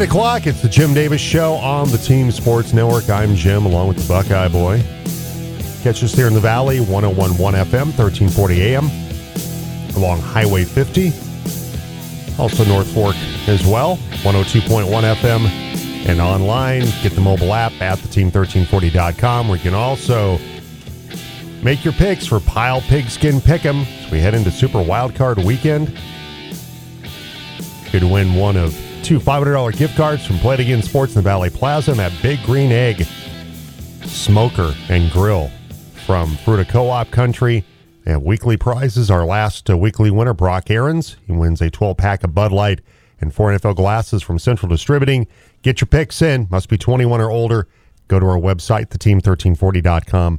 8 o'clock. It's the Jim Davis Show on the Team Sports Network. I'm Jim, along with the Buckeye Boy. Catch us here in the Valley, 1011 FM, 1340 AM, along Highway 50. Also North Fork as well, 102.1 FM, and online. Get the mobile app at theteam1340.com, where you can also make your picks for Pile Pigskin Pick'em as we head into Super Wildcard Weekend. Could win one of two $500 gift cards from Play Again Sports in the Valley Plaza and that Big Green Egg Smoker and Grill from Fruita Co-op Country. And weekly prizes. Our last uh, weekly winner, Brock Aarons. He wins a 12 pack of Bud Light and four NFL glasses from Central Distributing. Get your picks in. Must be 21 or older. Go to our website, theteam1340.com,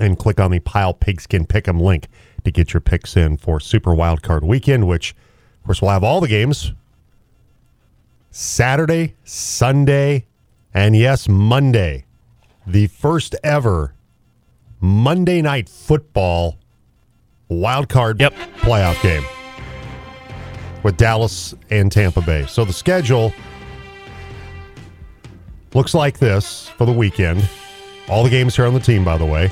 and click on the Pile Pigskin Pick'em link to get your picks in for Super Wildcard Weekend, which, of course, we'll have all the games Saturday, Sunday, and yes, Monday. The first ever Monday night football wild card Yep. playoff game with Dallas and Tampa Bay. So the schedule looks like this for the weekend. All the games here on the team, by the way.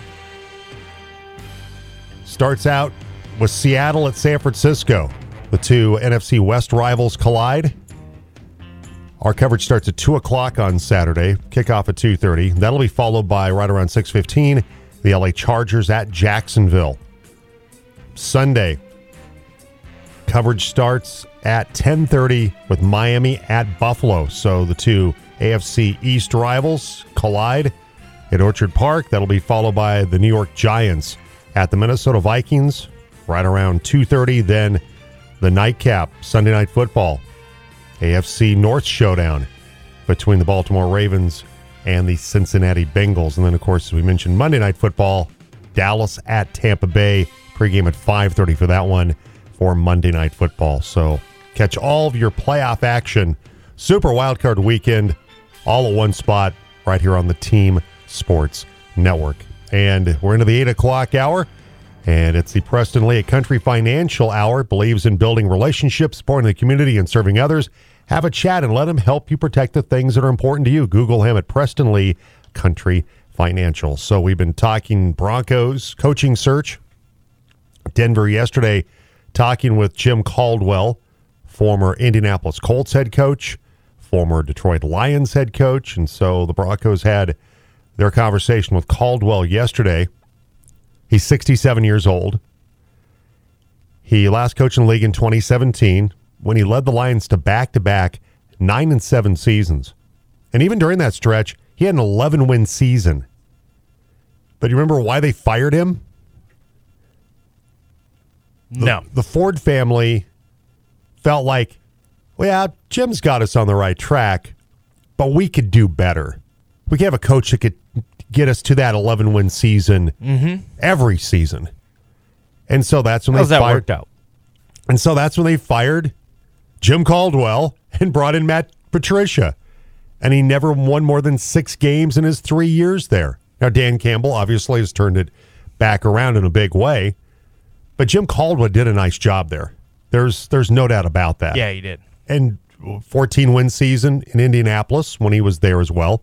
Starts out with Seattle at San Francisco. The two NFC West rivals collide. Our coverage starts at two o'clock on Saturday. Kickoff at two thirty. That'll be followed by right around six fifteen. The LA Chargers at Jacksonville. Sunday. Coverage starts at 10:30 with Miami at Buffalo. So the two AFC East rivals collide at Orchard Park. That'll be followed by the New York Giants at the Minnesota Vikings right around 2:30 then the nightcap Sunday night football. AFC North showdown between the Baltimore Ravens and the Cincinnati Bengals. And then, of course, as we mentioned, Monday Night Football, Dallas at Tampa Bay. Pregame at 5.30 for that one for Monday Night Football. So catch all of your playoff action, Super Wildcard Weekend, all at one spot right here on the Team Sports Network. And we're into the 8 o'clock hour. And it's the Preston Lee Country Financial Hour. Believes in building relationships, supporting the community, and serving others. Have a chat and let him help you protect the things that are important to you. Google him at Preston Lee Country Financial. So we've been talking Broncos coaching search. Denver yesterday, talking with Jim Caldwell, former Indianapolis Colts head coach, former Detroit Lions head coach. And so the Broncos had their conversation with Caldwell yesterday. He's 67 years old. He last coached in the league in 2017 when he led the Lions to back to back nine and seven seasons. And even during that stretch, he had an 11 win season. But you remember why they fired him? The- No. The Ford family felt like, well, yeah, Jim's got us on the right track, but we could do better. We could have a coach that could get us to that 11 win season mm-hmm. every season. And so that's when How's they that fired. worked out? And so that's when they fired Jim Caldwell and brought in Matt Patricia. And he never won more than six games in his three years there. Now, Dan Campbell obviously has turned it back around in a big way, but Jim Caldwell did a nice job there. There's there's no doubt about that. Yeah, he did. And 14 win season in Indianapolis when he was there as well.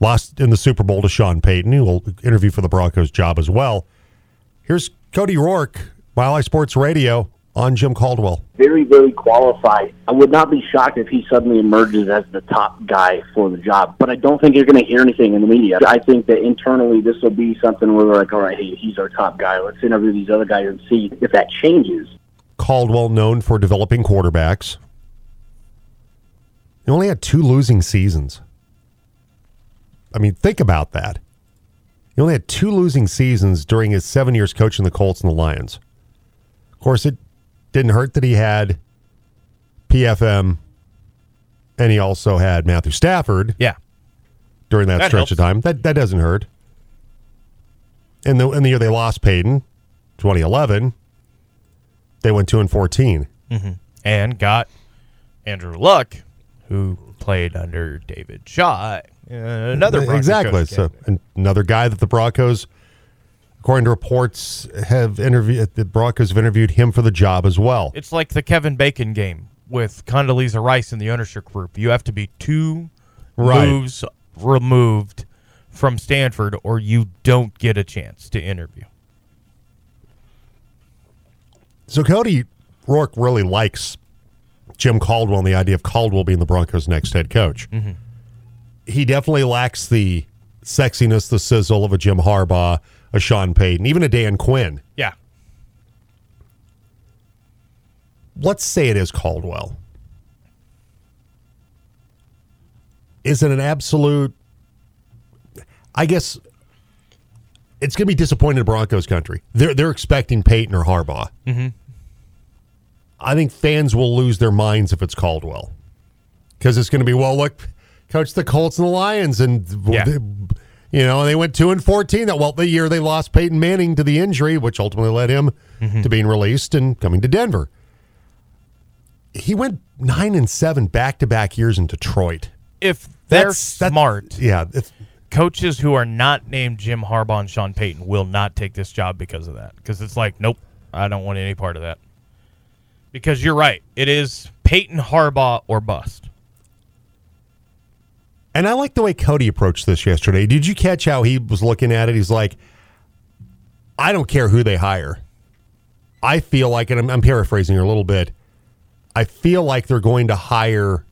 Lost in the Super Bowl to Sean Payton, who will interview for the Broncos job as well. Here's Cody Rourke, Mile Sports Radio on Jim Caldwell. very, very qualified. I would not be shocked if he suddenly emerges as the top guy for the job. But I don't think you're going to hear anything in the media. I think that internally this will be something where we're like, all right, hey, he's our top guy. Let's interview these other guys and see if that changes. Caldwell known for developing quarterbacks. He only had two losing seasons. I mean, think about that. He only had two losing seasons during his seven years coaching the Colts and the Lions. Of course, it didn't hurt that he had PFM and he also had Matthew Stafford Yeah. during that, That stretch helps. of time. That that doesn't hurt. In the in the year they lost Peyton, 2011, they went two and 14. Mm-hmm. And got Andrew Luck, who played under David Shaw. uh, Another Broncos exactly. So an- another guy that the Broncos, according to reports, have interviewed. The Broncos have interviewed him for the job as well. It's like the Kevin Bacon game with Condoleezza Rice in the ownership group. You have to be two Right. moves removed from Stanford, or you don't get a chance to interview. So Cody Rourke really likes Jim Caldwell and the idea of Caldwell being the Broncos' next head coach. He definitely lacks the sexiness, the sizzle of a Jim Harbaugh, a Sean Payton, even a Dan Quinn. Yeah. Let's say it is Caldwell. Is it an absolute? I guess it's going to be disappointed in Broncos country. They're they're expecting Payton or Harbaugh. Mm-hmm. I think fans will lose their minds if it's Caldwell because it's going to be well. Look, coach the Colts and the Lions, and Yeah. they- you know they went two and fourteen. That well, the year they lost Peyton Manning to the injury, which ultimately led him mm-hmm. to being released and coming to Denver. He went nine and seven back to back years in Detroit. If they're That's- that's- smart, Yeah, if, coaches who are not named Jim Harbaugh and Sean Payton will not take this job because of that. Because it's like, nope, I don't want any part of that. Because you're right, it is Payton Harbaugh or bust. And I like the way Cody approached this yesterday. Did you catch how he was looking at it? He's like, I don't care who they hire. I feel like, and I'm, I'm paraphrasing here a little bit, I feel like they're going to hire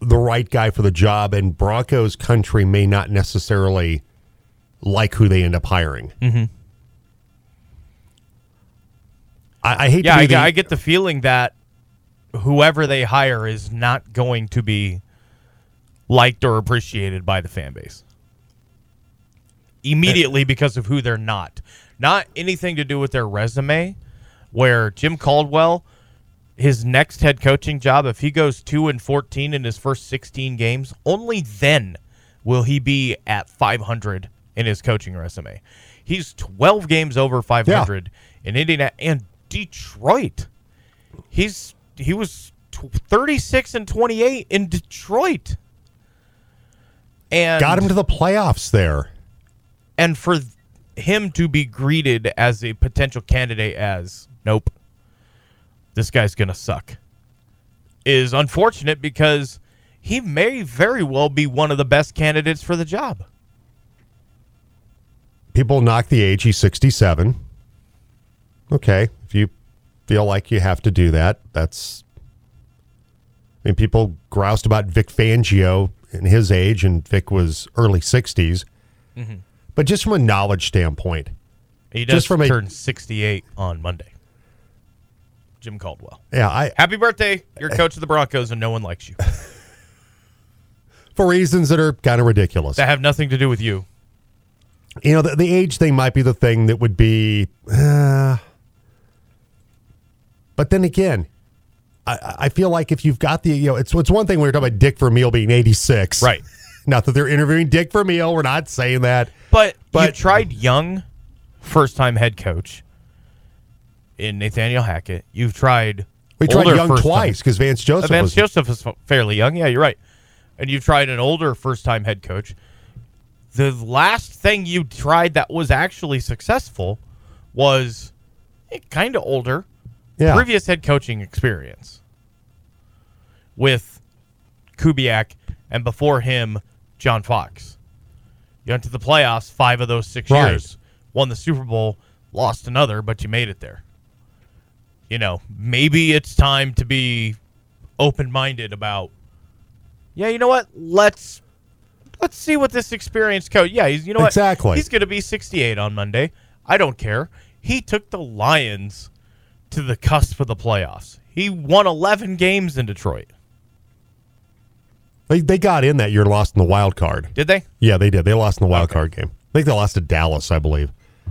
the right guy for the job, and Broncos country may not necessarily like who they end up hiring. Mm-hmm. I, I hate Yeah, to be I, the, I get the feeling that whoever they hire is not going to be liked or appreciated by the fan base. Immediately because of who they're not. Not anything to do with their resume, where Jim Caldwell, his next head coaching job, if he goes 2 and 14 in his first 16 games, only then will he be at 500 in his coaching resume. He's 12 games over 500 in Indiana and Detroit. He's he was tw 36 and 28 in Detroit. And got him to the playoffs there. and for him to be greeted as a potential candidate as nope this guy's gonna suck is unfortunate because he may very well be one of the best candidates for the job people knock the age. He's 67. Okay. If you feel like you have to do that, that's. I mean, people groused about Vic Fangio in his age, and Vic was early 60s. But just from a knowledge standpoint, he does Just from a- 68 on monday jim caldwell yeah, I happy birthday you're coach of the broncos and no one likes you for reasons that are kind of ridiculous. that have nothing to do with you you know, the, the age thing might be the thing that would be. Uh, but then again, I, I feel like if you've got the, you know, it's it's one thing when you're talking about Dick Vermeil being 86. Right. Not that they're interviewing Dick Vermeil. We're not saying that. But, but you tried young, first time head coach in Nathaniel Hackett. You've tried. We tried older young twice because Vance Joseph Vance was. Joseph is fairly young. Yeah, you're right. And you've tried an older first time head coach. The last thing you tried that was actually successful was eh, kind of older, yeah. previous head coaching experience with Kubiak and before him, John Fox. You went to the playoffs five of those six Right. years, won the Super Bowl, lost another, but you made it there. You know, maybe it's time to be open minded about. Yeah, you know what? Let's let's see what this experienced coach. Yeah, he's you know Exactly. what? He's going to be 68 on Monday. I don't care. He took the Lions to the cusp of the playoffs. He won 11 games in Detroit. They, they got in that year lost in the wild card. Did they? Yeah, they did. They lost in the wild Okay. card game. I think they lost to Dallas, I believe.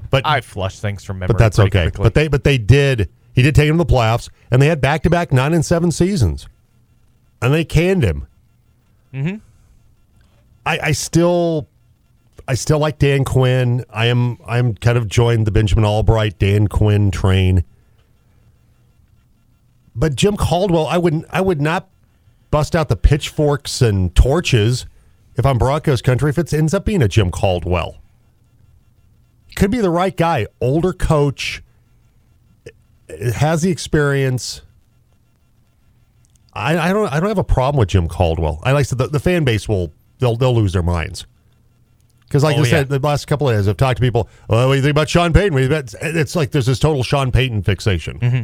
But I flush things from memory. but that's okay. quickly. But they but they did. He did take him to the playoffs, and they had back to back nine and seven seasons, and they canned him. Mm-hmm. I, I still, I still like Dan Quinn. I am I'm kind of joined the Benjamin Albright Dan Quinn train. But Jim Caldwell, I wouldn't. I would not bust out the pitchforks and torches if I'm Broncos country. If it ends up being a Jim Caldwell, could be the right guy, older coach, has the experience. I, I don't I don't have a problem with Jim Caldwell. I like to, the the fan base will they'll they'll lose their minds. Because, like Oh, I said, yeah. the last couple of days, I've talked to people. Well, what do you think about Sean Payton? What do you think about-" It's like there's this total Sean Payton fixation. Mm-hmm.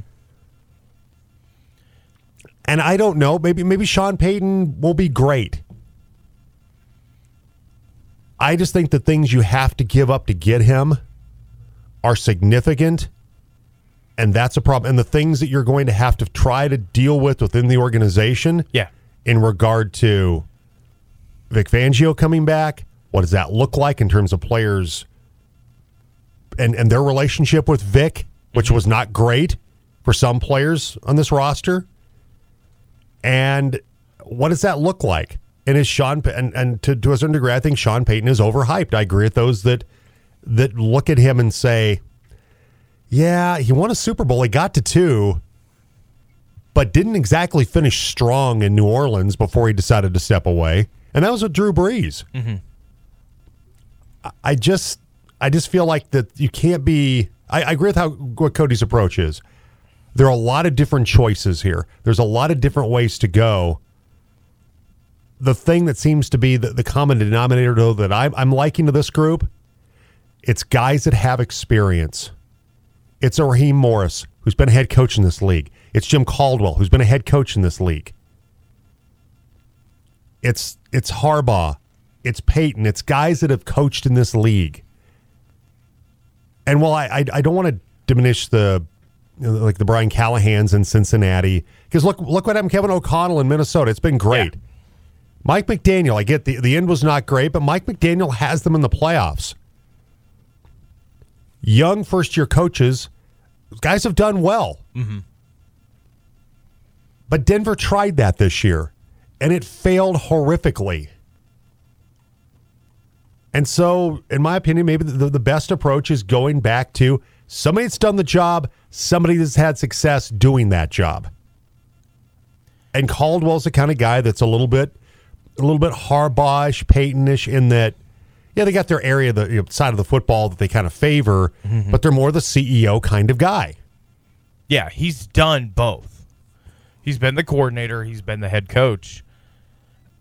And I don't know. Maybe maybe Sean Payton will be great. I just think the things you have to give up to get him are significant, and that's a problem. And the things that you're going to have to try to deal with within the organization, Yeah. in regard to Vic Fangio coming back, what does that look like in terms of players and and their relationship with Vic, which mm-hmm. was not great for some players on this roster? And what does that look like? And is Sean and, and to, to a certain degree, I think Sean Payton is overhyped. I agree with those that that look at him and say, "Yeah, he won a Super Bowl. He got to two, but didn't exactly finish strong in New Orleans before he decided to step away." And that was with Drew Brees. Mm-hmm. I- I just, I just feel like that you can't be. I, I agree with how what Cody's approach is. There are a lot of different choices here. There's a lot of different ways to go. The thing that seems to be the, the common denominator, though, that I'm, I'm liking to this group, it's guys that have experience. It's Raheem Morris, who's been a head coach in this league. It's Jim Caldwell, who's been a head coach in this league. It's it's Harbaugh, it's Payton, it's guys that have coached in this league. And while I I, I don't want to diminish the you know, like the Brian Callahans in Cincinnati, because look look what happened Kevin O'Connell in Minnesota. It's been great. Yeah. Mike McDaniel, I get the the end was not great, but Mike McDaniel has them in the playoffs. Young first year coaches, guys have done well. Mm-hmm. But Denver tried that this year, and it failed horrifically. And so, in my opinion, maybe the, the best approach is going back to somebody that's done the job, somebody that's had success doing that job. And Caldwell's the kind of guy that's a little bit, a little bit Harbaugh'ish, Paytonish in that, yeah, they got their area, the you know, side of the football that they kind of favor, mm-hmm. but they're more the CEO kind of guy. Yeah, he's done both. He's been the coordinator, he's been the head coach.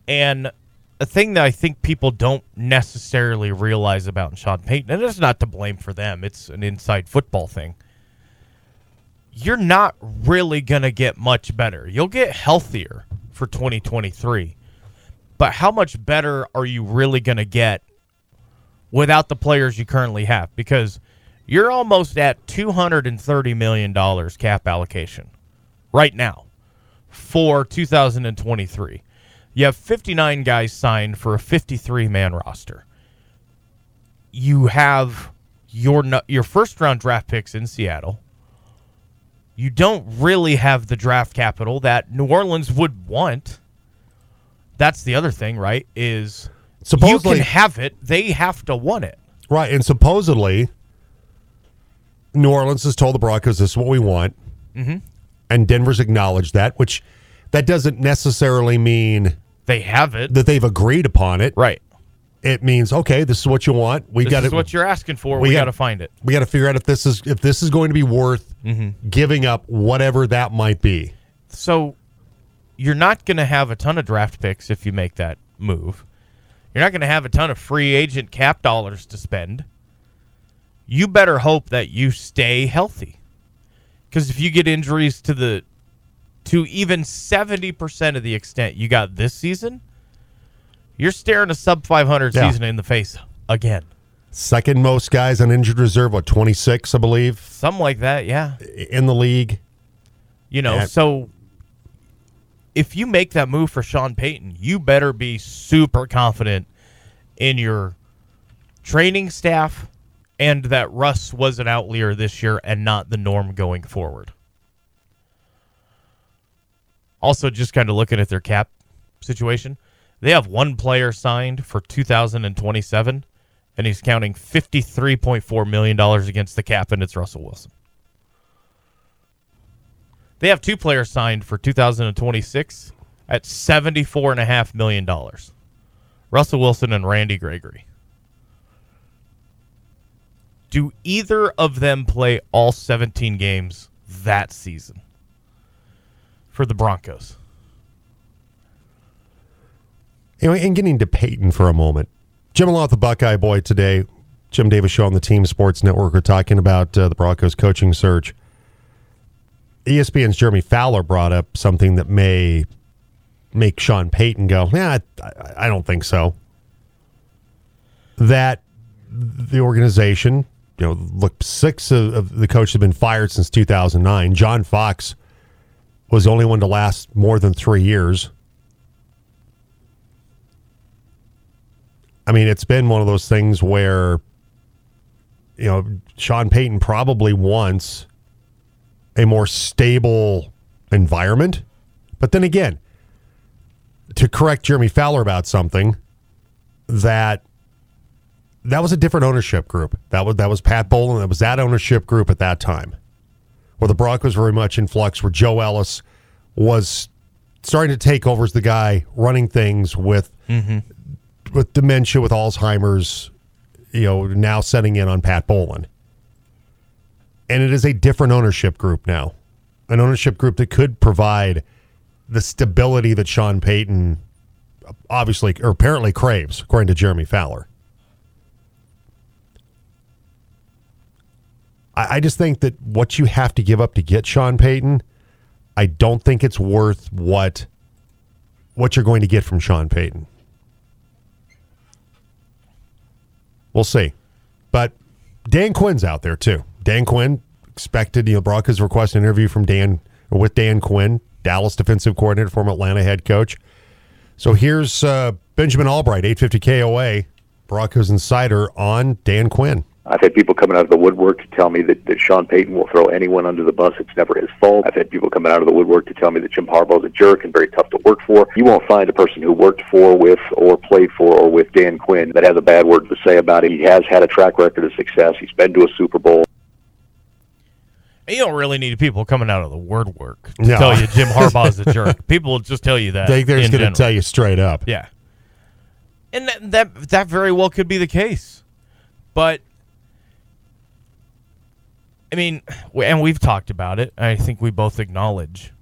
And a thing that I think people don't necessarily realize about Sean Payton, and it's not to blame for them, it's an inside football thing. You're not really going to get much better. You'll get healthier for 2023. But how much better are you really going to get without the players you currently have? Because you're almost at $230 million cap allocation right now for 2023. You have 59 guys signed for a 53 man roster. You have your your first round draft picks in Seattle. You don't really have the draft capital that New Orleans would want. That's the other thing, right? Is supposedly you can have it, they have to want it. Right, and supposedly, New Orleans has told the Broncos this is what we want, mm-hmm. and Denver's acknowledged that. Which that doesn't necessarily mean They have it. that they've agreed upon it. right. It means okay, this is what you want. We got is to what you're asking for. we We, got- to find it. we got to figure out if this is if this is going to be worth mm-hmm. giving up whatever that might be. So you're not going to have a ton of draft picks if you make that move. You're not going to have a ton of free agent cap dollars to spend. You better hope that you stay healthy. Cuz if you get injuries to the to even 70% of the extent you got this season, you're staring a sub 500 Yeah. season in the face again. Second most guys on injured reserve, what twenty six, I believe, Something like that, yeah. in the league. You know, Yeah. so if you make that move for Sean Payton, you better be super confident in your training staff and that Russ was an outlier this year and not the norm going forward. Also, just kind of looking at their cap situation, they have one player signed for 2027, and he's counting $53.4 million against the cap, and it's Russell Wilson. They have two players signed for 2026 at $74.5 million Russell Wilson and Randy Gregory. Do either of them play all 17 games that season for the Broncos? Anyway, and getting to Payton for a moment. Jim along with the Buckeye Boy today. Jim Davis Show on the Team Sports Network. We're talking about uh, the Broncos coaching search. ESPN's Jeremy Fowler brought up something that may make Sean Payton go, yeah, I, I don't think so. That the organization, you know, look, six of, of the coaches have been fired since 2009. John Fox was the only one to last more than three years. I mean, it's been one of those things where, you know, Sean Payton probably wants a more stable environment. But then again, to correct Jeremy Fowler about something, that that was a different ownership group. That was that was Pat Bowlen. That was that ownership group at that time, where the Broncos were very much in flux. Where Joe Ellis was starting to take over as the guy running things with mm-hmm. with dementia, with Alzheimer's. You know, now setting in on Pat Bowlen, and it is a different ownership group now, an ownership group that could provide the stability that Sean Payton obviously or apparently craves, according to Jeremy Fowler. I, I just think that what you have to give up to get Sean Payton, I don't think it's worth what what you're going to get from Sean Payton. We'll see. But Dan Quinn's out there too. Dan Quinn expected, you know, Broncos request an interview from Dan or with Dan Quinn, Dallas defensive coordinator, former Atlanta head coach. So here's uh, Benjamin Albright, 850 KOA, Broncos insider on Dan Quinn. I've had people coming out of the woodwork to tell me that, that Sean Payton will throw anyone under the bus. It's never his fault. I've had people coming out of the woodwork to tell me that Jim Harbaugh is a jerk and very tough to work for. You won't find a person who worked for, with, or played for, or with Dan Quinn that has a bad word to say about him. He has had a track record of success. He's been to a Super Bowl. You don't really need people coming out of the word work to No. tell you Jim Harbaugh is a jerk. People will just tell you that. They, they're just going to tell you straight up. Yeah. And that, that that very well could be the case. But I mean, and we've talked about it. I think we both acknowledge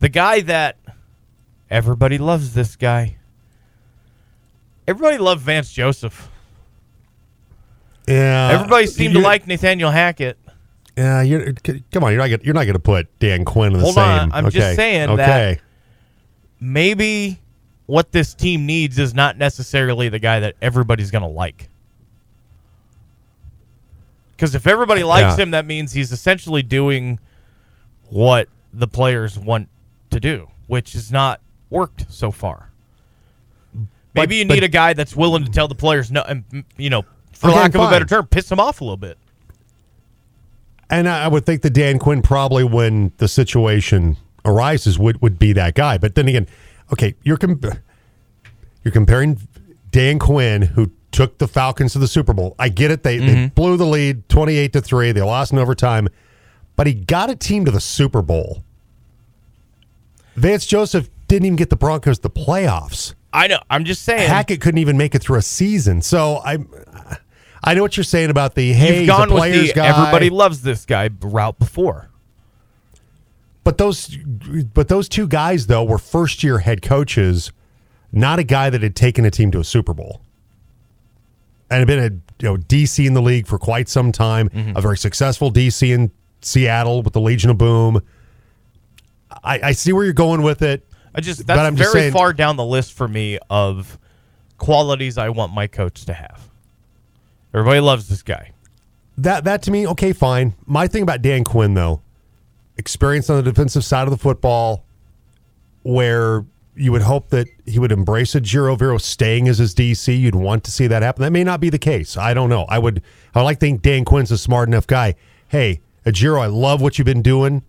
the guy that everybody loves this guy. Everybody loved Vance Joseph. Yeah. Everybody seemed to like Nathaniel Hackett. Yeah, you're, come on. You're not gonna, you're not going to put Dan Quinn in the Hold same. on, I'm just okay. saying that- okay. Maybe what this team needs is not necessarily the guy that everybody's going to like. Because if everybody likes Yeah. him, that means he's essentially doing what the players want to do, which has not worked so far. Maybe you but- need a guy that's willing to tell the players no, and mm, you know, for lack of a better term, piss them off a little bit. And I I would think that Dan Quinn probably, when the situation arises, would, would be that guy. But then again, okay, you're com- you're comparing Dan Quinn, who took the Falcons to the Super Bowl. I get it; they, they mm-hmm. blew the lead, twenty eight to three. They lost in overtime, but he got a team to the Super Bowl. Vance Joseph didn't even get the Broncos to the playoffs. I know. I'm just saying. Hackett couldn't even make it through a season. So I, I know what you're saying about the hey, You've gone with the guy. everybody loves this guy route before. But those, but those two guys though were first year head coaches, not a guy that had taken a team to a Super Bowl, and been a you know DC in the league for quite some time. Mm-hmm. A very successful DC in Seattle with the Legion of Boom. I, I see where you're going with it. I just that's very just saying- far down the list for me of qualities I want my coach to have. Everybody loves this guy. That that to me, okay, fine. My thing about Dan Quinn though, experience on the defensive side of the football, where you would hope that he would embrace Ejiro Evero staying as his DC. You'd want to see that happen. That may not be the case. I don't know. I would. I would like to think Dan Quinn's a smart enough guy. Hey, Ejiro, I love what you've been doing.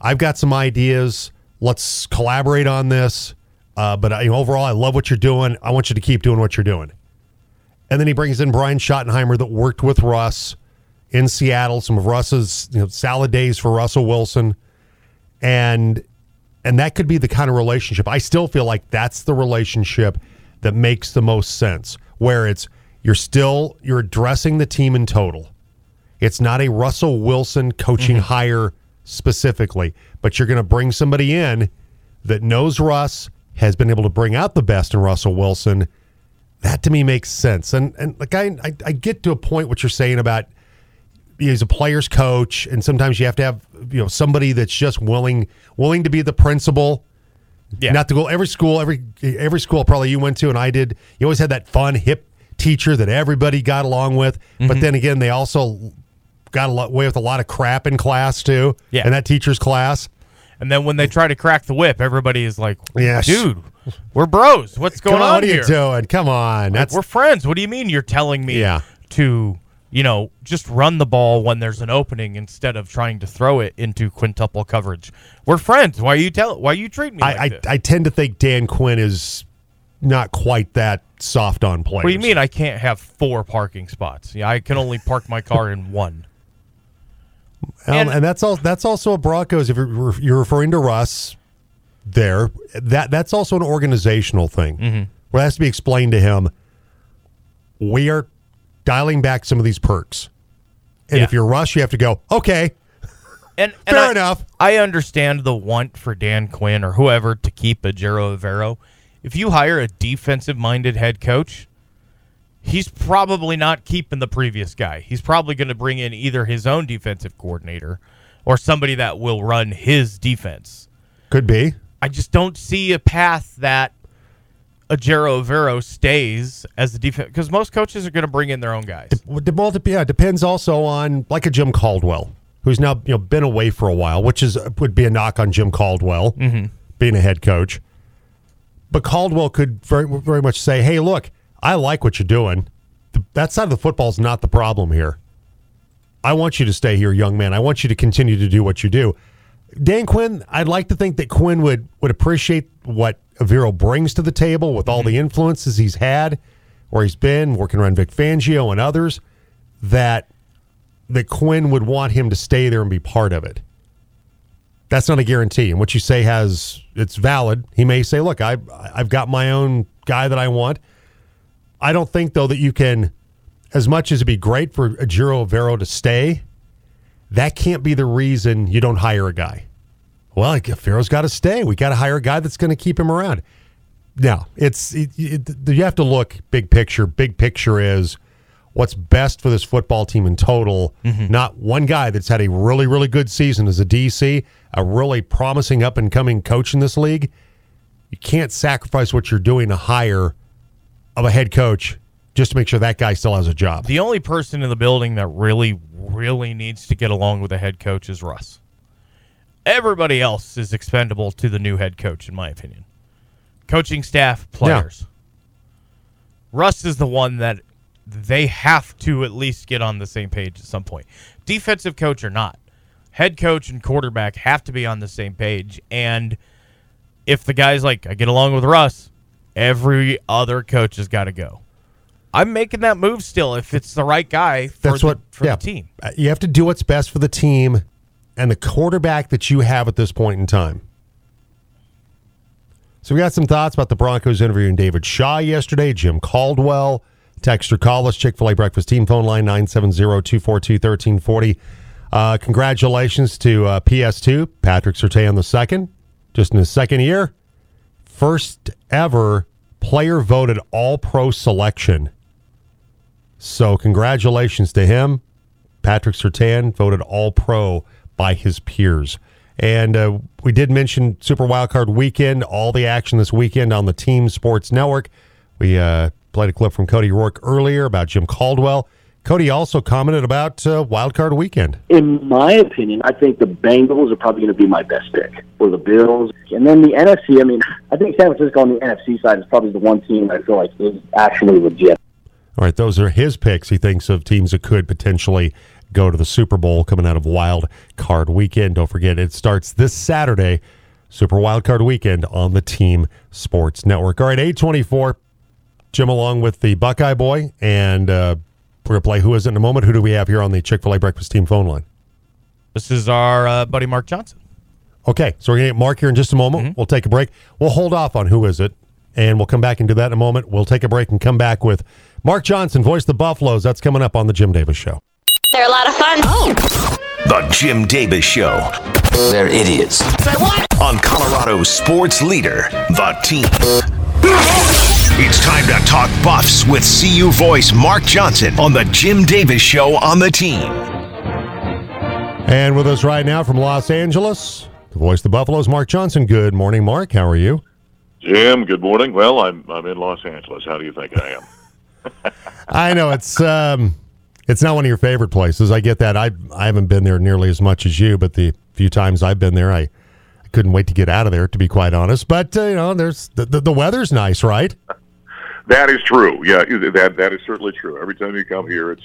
I've got some ideas. Let's collaborate on this. Uh, but I, overall, I love what you're doing. I want you to keep doing what you're doing. And then he brings in Brian Schottenheimer that worked with Russ in Seattle. Some of Russ's you know, salad days for Russell Wilson, and and that could be the kind of relationship. I still feel like that's the relationship that makes the most sense. Where it's you're still you're addressing the team in total. It's not a Russell Wilson coaching mm-hmm. hire specifically, but you're going to bring somebody in that knows Russ, has been able to bring out the best in Russell Wilson. That to me makes sense. And and like I I, I get to a point what you're saying about he's a player's coach, and sometimes you have to have you know somebody that's just willing willing to be the principal. Yeah. Not to go every school, every every school probably you went to, and I did. You always had that fun hip teacher that everybody got along with. Mm-hmm. But then again, they also got away with a lot of crap in class too. Yeah. in that teacher's class. And then when they try to crack the whip, everybody is like, Yeah, dude, we're bros. What's going on, on what are here? you doing? Come on, Like, that's we're friends. What do you mean you're telling me Yeah. to, you know, just run the ball when there's an opening instead of trying to throw it into quintuple coverage? We're friends. Why are you tell? Why are you treat me like I, I? I tend to think Dan Quinn is not quite that soft on players. what do you mean I can't have four parking spots? Yeah, I can only park my car in one. Um, And- and, that's all. That's also a Broncos. If you're, you're referring to Russ, there, that that's also an organizational thing. Mm-hmm. Where it has to be explained to him. We are dialing back some of these perks, and Yeah. if you're Russ, you have to go. Okay, And, and Fair I- enough. I understand the want for Dan Quinn or whoever to keep Ejiro Evero. If you hire a defensive minded head coach, he's probably not keeping the previous guy. He's probably going to bring in either his own defensive coordinator or somebody that will run his defense. could be. I just don't see a path that Ejiro Evero stays as the defense because most coaches are going to bring in their own guys. De- well, de- yeah, depends also on like a Jim Caldwell, who's now you know been away for a while, which is would be a knock on Jim Caldwell mm-hmm. being a head coach. But Caldwell could very very much say, "Hey, look, I like what you're doing. The, that side of the football is not the problem here. I want you to stay here, young man. I want you to continue to do what you do." Dan Quinn, I'd like to think that Quinn would would appreciate what Evero brings to the table with all the mm-hmm. influences he's had, where he's been working around Vic Fangio and others. That that Quinn would want him to stay there and be part of it. That's not a guarantee, and what you say has it's valid. He may say, "Look, I I've got my own guy that I want." I don't think though that you can, as much as it'd be great for Ejiro Evero to stay, that can't be the reason you don't hire a guy. Well, if Evero's got to stay. We got to hire a guy that's going to keep him around. Now, it's it, it, you have to look big picture. Big picture is what's best for this football team in total. Mm-hmm. Not one guy that's had a really really good season as a DC, a really promising up and coming coach in this league. You can't sacrifice what you're doing to hire of a head coach just to make sure that guy still has a job. The only person in the building that really, really needs to get along with the head coach is Russ. Everybody else is expendable to the new head coach, in my opinion. Coaching staff, players. Russ is the one that they have to at least get on the same page at some point. Defensive coach or not, head coach and quarterback have to be on the same page. And if the guy's like, I get along with Russ, every other coach has got to go. I'm making that move still if it's the right guy for, That's the, what for yeah. the team. Uh, You have to do what's best for the team and the quarterback that you have at this point in time. So we got some thoughts about the Broncos interviewing David Shaw yesterday, Jim Caldwell, text or call us, Chick-fil-A Breakfast Team phone line 970-242-1340. Uh, congratulations to uh, PS2, Patrick Surtain the second, just in his second year. First ever player voted all-pro selection. So congratulations to him. Patrick Surtain voted All Pro by his peers. And uh, we did mention Super Wildcard Weekend, all the action this weekend on the Team Sports Network. We uh, played a clip from Cody Rourke earlier about Jim Caldwell. Cody also commented about uh, Wildcard Weekend. In my opinion, I think the Bengals are probably going to be my best pick, or the Bills, and then the NFC. I mean, I think San Francisco on the NFC side is probably the one team I feel like is actually legit. All right, those are his picks. He thinks of teams that could potentially go to the Super Bowl coming out of Wild Card Weekend. Don't forget, it starts this Saturday, Super Wild Card Weekend on the Team Sports Network. All right, 824, Jim along with the Buckeye Boy, and uh, we're going to play Who Is It in a moment. Who do we have here on the Chick fil A Breakfast Team phone line? This is our uh, buddy Mark Johnson. Okay, so we're going to get Mark here in just a moment. We'll take a break. We'll hold off on Who Is It, and we'll come back and do that in a moment. We'll take a break and come back with Mark Johnson, voice the Buffaloes. That's coming up on the Jim Davis Show. They're a lot of fun. Oh. The Jim Davis Show. They're idiots. On Colorado Sports Leader, The Team. It's time to talk Buffs with CU voice Mark Johnson on The Jim Davis Show on The Team. And with us right now from Los Angeles, the voice of the Buffaloes, Mark Johnson. Good morning, Mark. How are you? Jim, good morning. Well, I'm I'm in Los Angeles. How do you think I am? I know it's um, it's not one of your favorite places. I get that. I I haven't been there nearly as much as you, but the few times I've been there, I, I couldn't wait to get out of there. To be quite honest, but uh, you know, there's the, the, the weather's nice, right? That is true. Yeah, that that is certainly true. Every time you come here, it's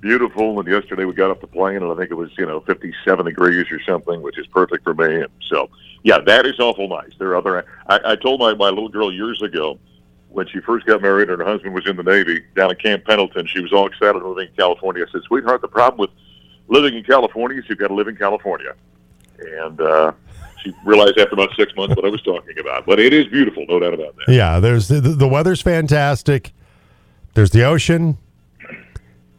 beautiful. And yesterday we got off the plane, and I think it was you know 57 degrees or something, which is perfect for me. And so, yeah, that is awful nice. There are other. I, I told my my little girl years ago when she first got married and her husband was in the Navy down at Camp Pendleton. She was all excited living in California. I said, "Sweetheart, the problem with living in California is you've got to live in California." And uh, she realized after about six months what I was talking about. But it is beautiful, no doubt about that. Yeah, there's the, the weather's fantastic. There's the ocean,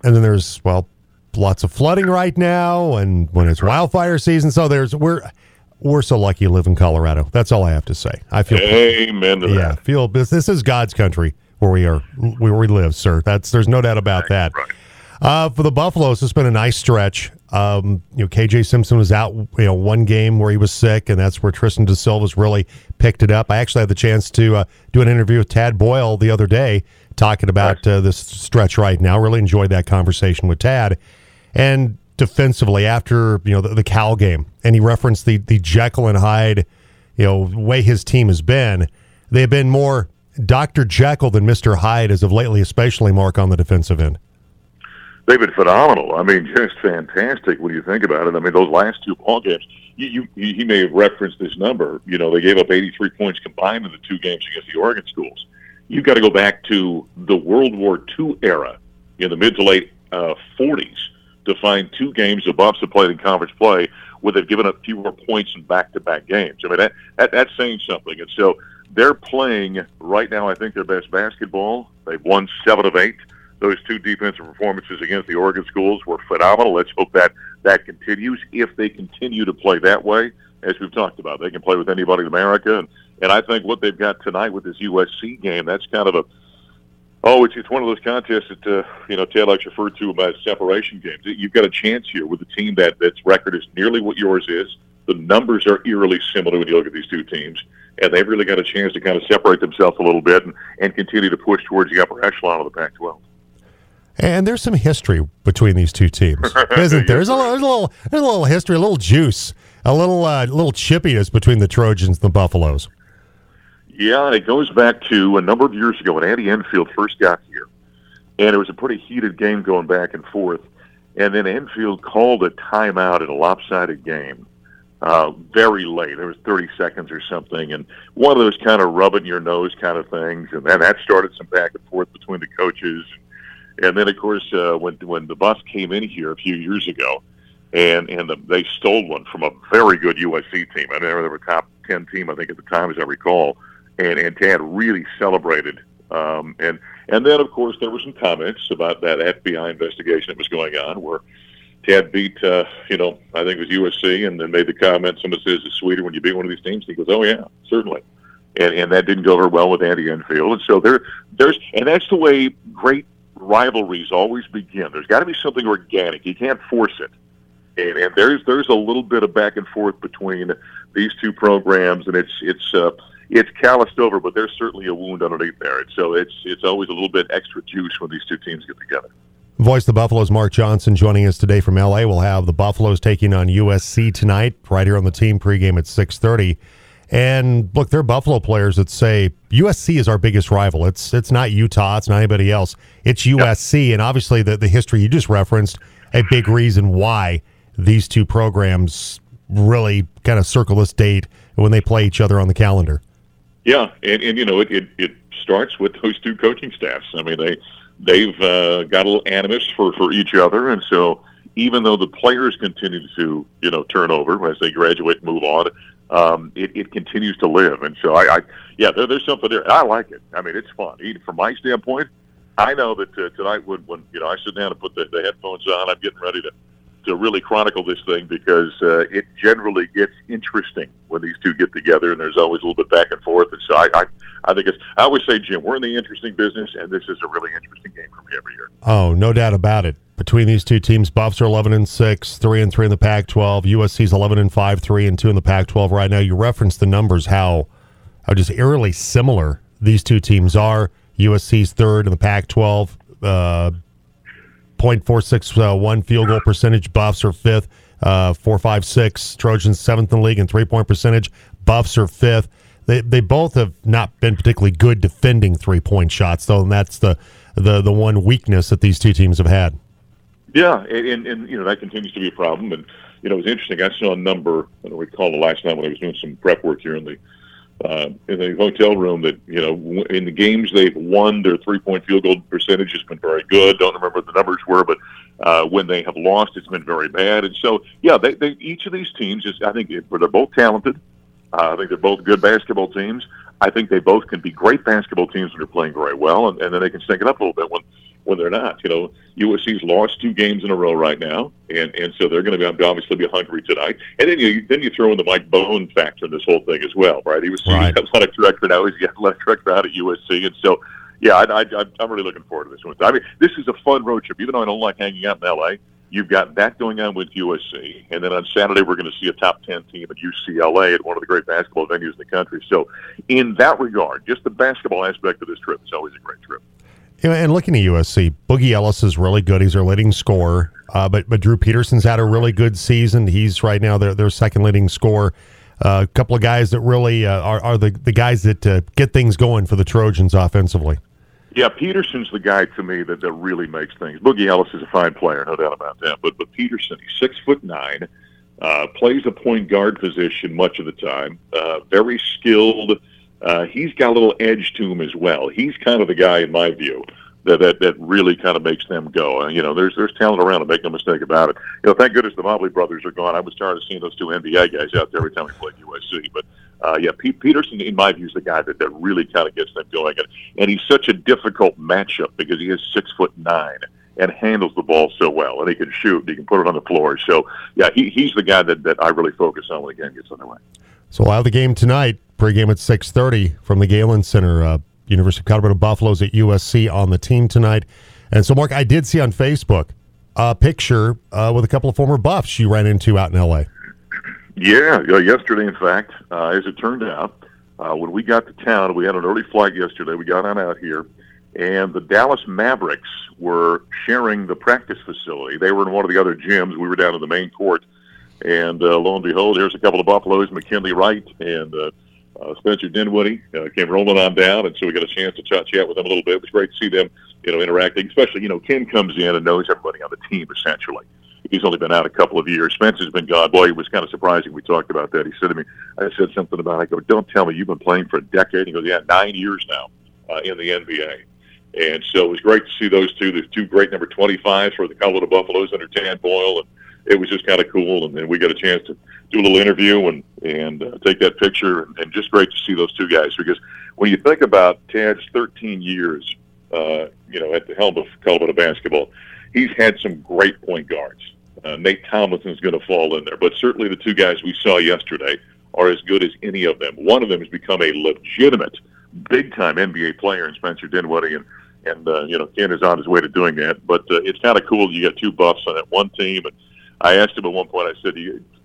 and then there's well, lots of flooding right now, and when it's wildfire season. So there's we're we're so lucky to live in Colorado. That's all I have to say. I feel Amen to yeah, that. feel this this is God's country where we are where we live, sir. That's there's no doubt about that. Right. Uh, for the Buffaloes, it's been a nice stretch. Um, you know, KJ Simpson was out, you know, one game where he was sick, and that's where Tristan da Silva's really picked it up. I actually had the chance to uh, do an interview with Tad Boyle the other day, talking about uh, this stretch right now. Really enjoyed that conversation with Tad. And defensively, after you know the, the Cal game, and he referenced the the Jekyll and Hyde, you know, way his team has been. They've been more Doctor Jekyll than Mister Hyde as of lately, especially Mark on the defensive end. They've been phenomenal. I mean, just fantastic when you think about it. I mean, those last two ball games, you, you he may have referenced this number. You know, they gave up 83 points combined in the two games against the Oregon schools. You've got to go back to the World War II era in the mid to late uh, 40s to find two games the Buffs have played in conference play where they've given up fewer points in back-to-back games. I mean, that, that that's saying something. And so they're playing right now. I think their best basketball. They've won seven of eight those two defensive performances against the Oregon schools were phenomenal. Let's hope that that continues. If they continue to play that way, as we've talked about, they can play with anybody in America. And, and I think what they've got tonight with this USC game, that's kind of a oh, it's it's one of those contests that uh, you know Ted likes referred to about separation games. You've got a chance here with a team that that's record is nearly what yours is. The numbers are eerily similar when you look at these two teams, and they've really got a chance to kind of separate themselves a little bit and, and continue to push towards the upper echelon of the Pac-12. And there's some history between these two teams, isn't there? There's a, there's a little, there's a little history, a little juice, a little, uh, little chippiness between the Trojans and the Buffaloes. Yeah, it goes back to a number of years ago when Andy Enfield first got here, and it was a pretty heated game going back and forth. And then Enfield called a timeout in a lopsided game uh, very late. There was 30 seconds or something, and one of those kind of rubbing your nose kind of things. And then that started some back and forth between the coaches. And then, of course, uh, when when the bus came in here a few years ago, and and the, they stole one from a very good USC team. I know they were a top 10 team, I think, at the time, as I recall. And and Tad really celebrated. Um, and and then, of course, there were some comments about that FBI investigation that was going on, where Tad beat, uh, you know, I think it was USC, and then made the comment, someone says it's sweeter when you beat one of these teams. He goes, oh, yeah, certainly. And, and that didn't go over well with Andy Enfield. And so there, there's, and that's the way great rivalries always begin. There's got to be something organic. You can't force it. And, and there's, there's a little bit of back and forth between these two programs, and it's, it's, uh, it's calloused over, but there's certainly a wound underneath there. And so it's, it's always a little bit extra juice when these two teams get together. Voice the Buffaloes, Mark Johnson, joining us today from LA. We'll have the Buffaloes taking on USC tonight, right here on the team pregame at six thirty. And look, they're Buffalo players that say USC is our biggest rival. It's it's not Utah, it's not anybody else. It's USC, yep. and obviously the the history you just referenced, a big reason why these two programs really kind of circle this date when they play each other on the calendar. Yeah, and, and you know it, it it starts with those two coaching staffs. I mean they they've uh, got a little animus for, for each other, and so even though the players continue to you know turn over as they graduate move on, um, it, it continues to live. And so I, I yeah, there, there's something there. I like it. I mean, it's fun. Even from my standpoint, I know that uh, tonight when when you know I sit down and put the, the headphones on, I'm getting ready to to really chronicle this thing because uh, it generally gets interesting when these two get together, and there's always a little bit back and forth. And so I, I, I think it's. I always say, Jim, we're in the interesting business, and this is a really interesting game for me every year. Oh, no doubt about it. Between these two teams, Buffs are eleven and six, three and three in the Pac-12. USC's eleven and five, three and two in the Pac-12 right now. You referenced the numbers, how how just eerily similar these two teams are. USC's third in the Pac-12. Uh, 0.461 field goal percentage. Buffs are fifth. Uh, four, five, six. Trojans seventh in the league in three point percentage. Buffs are fifth. They they both have not been particularly good defending three point shots, though, and that's the the the one weakness that these two teams have had. Yeah, and, and, and you know that continues to be a problem. And you know it was interesting. I saw a number. I don't recall the last night when I was doing some prep work here in the uh, in the hotel room that you know in the games they've won, their three-point field goal percentage has been very good. Don't remember what the numbers were, but uh, when they have lost, it's been very bad. And so, yeah, they, they each of these teams is I think they're both talented. Uh, I think they're both good basketball teams. I think they both can be great basketball teams when they're playing very well, and, and then they can stink it up a little bit when when they're not. You know, USC's lost two games in a row right now, and and so they're going to be obviously be hungry tonight. And then you then you throw in the Mike Bohn factor in this whole thing as well, right? He was Right. athletic director now. He's the athletic director out at USC, and so yeah, I, I, I'm really looking forward to this one. I mean, this is a fun road trip, even though I don't like hanging out in LA. You've got that going on with USC, and then on Saturday we're going to see a top ten team at UCLA at one of the great basketball venues in the country. So, in that regard, just the basketball aspect of this trip is always a great trip. And looking at USC, Boogie Ellis is really good. He's their leading scorer. Uh, but but Drew Peterson's had a really good season. He's right now their their second leading scorer. Uh, a couple of guys that really uh, are are the the guys that uh, get things going for the Trojans offensively. Yeah, Peterson's the guy to me that, that really makes things. Boogie Ellis is a fine player, no doubt about that. But but Peterson, he's six foot nine, uh, plays a point guard position much of the time. Uh, very skilled. Uh, he's got a little edge to him as well. He's kind of the guy, in my view, that that, that really kind of makes them go. Uh, you know, there's there's talent around, and make no mistake about it. You know, thank goodness the Mobley brothers are gone. I was tired of seeing those two NBA guys out there every time we played USC. But uh, yeah, Pete Peterson, in my view, is the guy that, that really kind of gets them going, and, and he's such a difficult matchup because he is six foot nine and handles the ball so well, and he can shoot, and he can put it on the floor. So yeah, he, he's the guy that, that I really focus on when the game gets underway. So we'll have the game tonight. Pregame at six thirty from the Galen Center. Uh, University of Colorado Buffaloes at USC on the team tonight. And so, Mark, I did see on Facebook a picture uh, with a couple of former Buffs you ran into out in L.A. Yeah, yeah, yesterday, in fact, uh, as it turned out, uh, when we got to town, we had an early flight yesterday. We got on out here, and the Dallas Mavericks were sharing the practice facility. They were in one of the other gyms. We were down in the main court, and uh, lo and behold, here's a couple of Buffaloes, McKinley Wright and uh, uh, Spencer Dinwiddie uh, came rolling on down, and so we got a chance to chat chat with them a little bit. It was great to see them, you know, interacting. Especially, you know, Ken comes in and knows everybody on the team essentially. He's only been out a couple of years. Spencer's been gone. Boy, it was kind of surprising. We talked about that. He said to me, I said something about. I go, don't tell me you've been playing for a decade. He goes, yeah, nine years now uh, in the NBA. And so it was great to see those two, the two great number 25s for the Colorado Buffaloes under Tad Boyle. And it was just kind of cool. And then we got a chance to do a little interview and, and uh, take that picture. And, just great to see those two guys because when you think about Tad's 13 years, uh, you know, at the helm of Colorado basketball, he's had some great point guards. Uh, Nate Tomlinson's going to fall in there, but certainly the two guys we saw yesterday are as good as any of them. One of them has become a legitimate, big-time NBA player in Spencer Dinwiddie, and and uh, you know Ken is on his way to doing that. But uh, it's kind of cool. You got two buffs on that one team, and I asked him at one point. I said,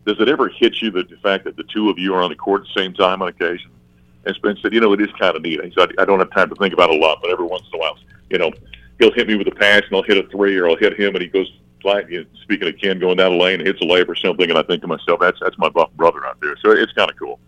"Does it ever hit you that the fact that the two of you are on the court at the same time on occasion?" And Spence said, "You know, it is kind of neat." He said, "I don't have time to think about it a lot, but every once in a while, you know, he'll hit me with a pass, and I'll hit a three, or I'll hit him, and he goes." Know, speaking of Ken going down the lane, hits a layup or something, and I think to myself, "That's that's my brother out there." So it's kind of cool.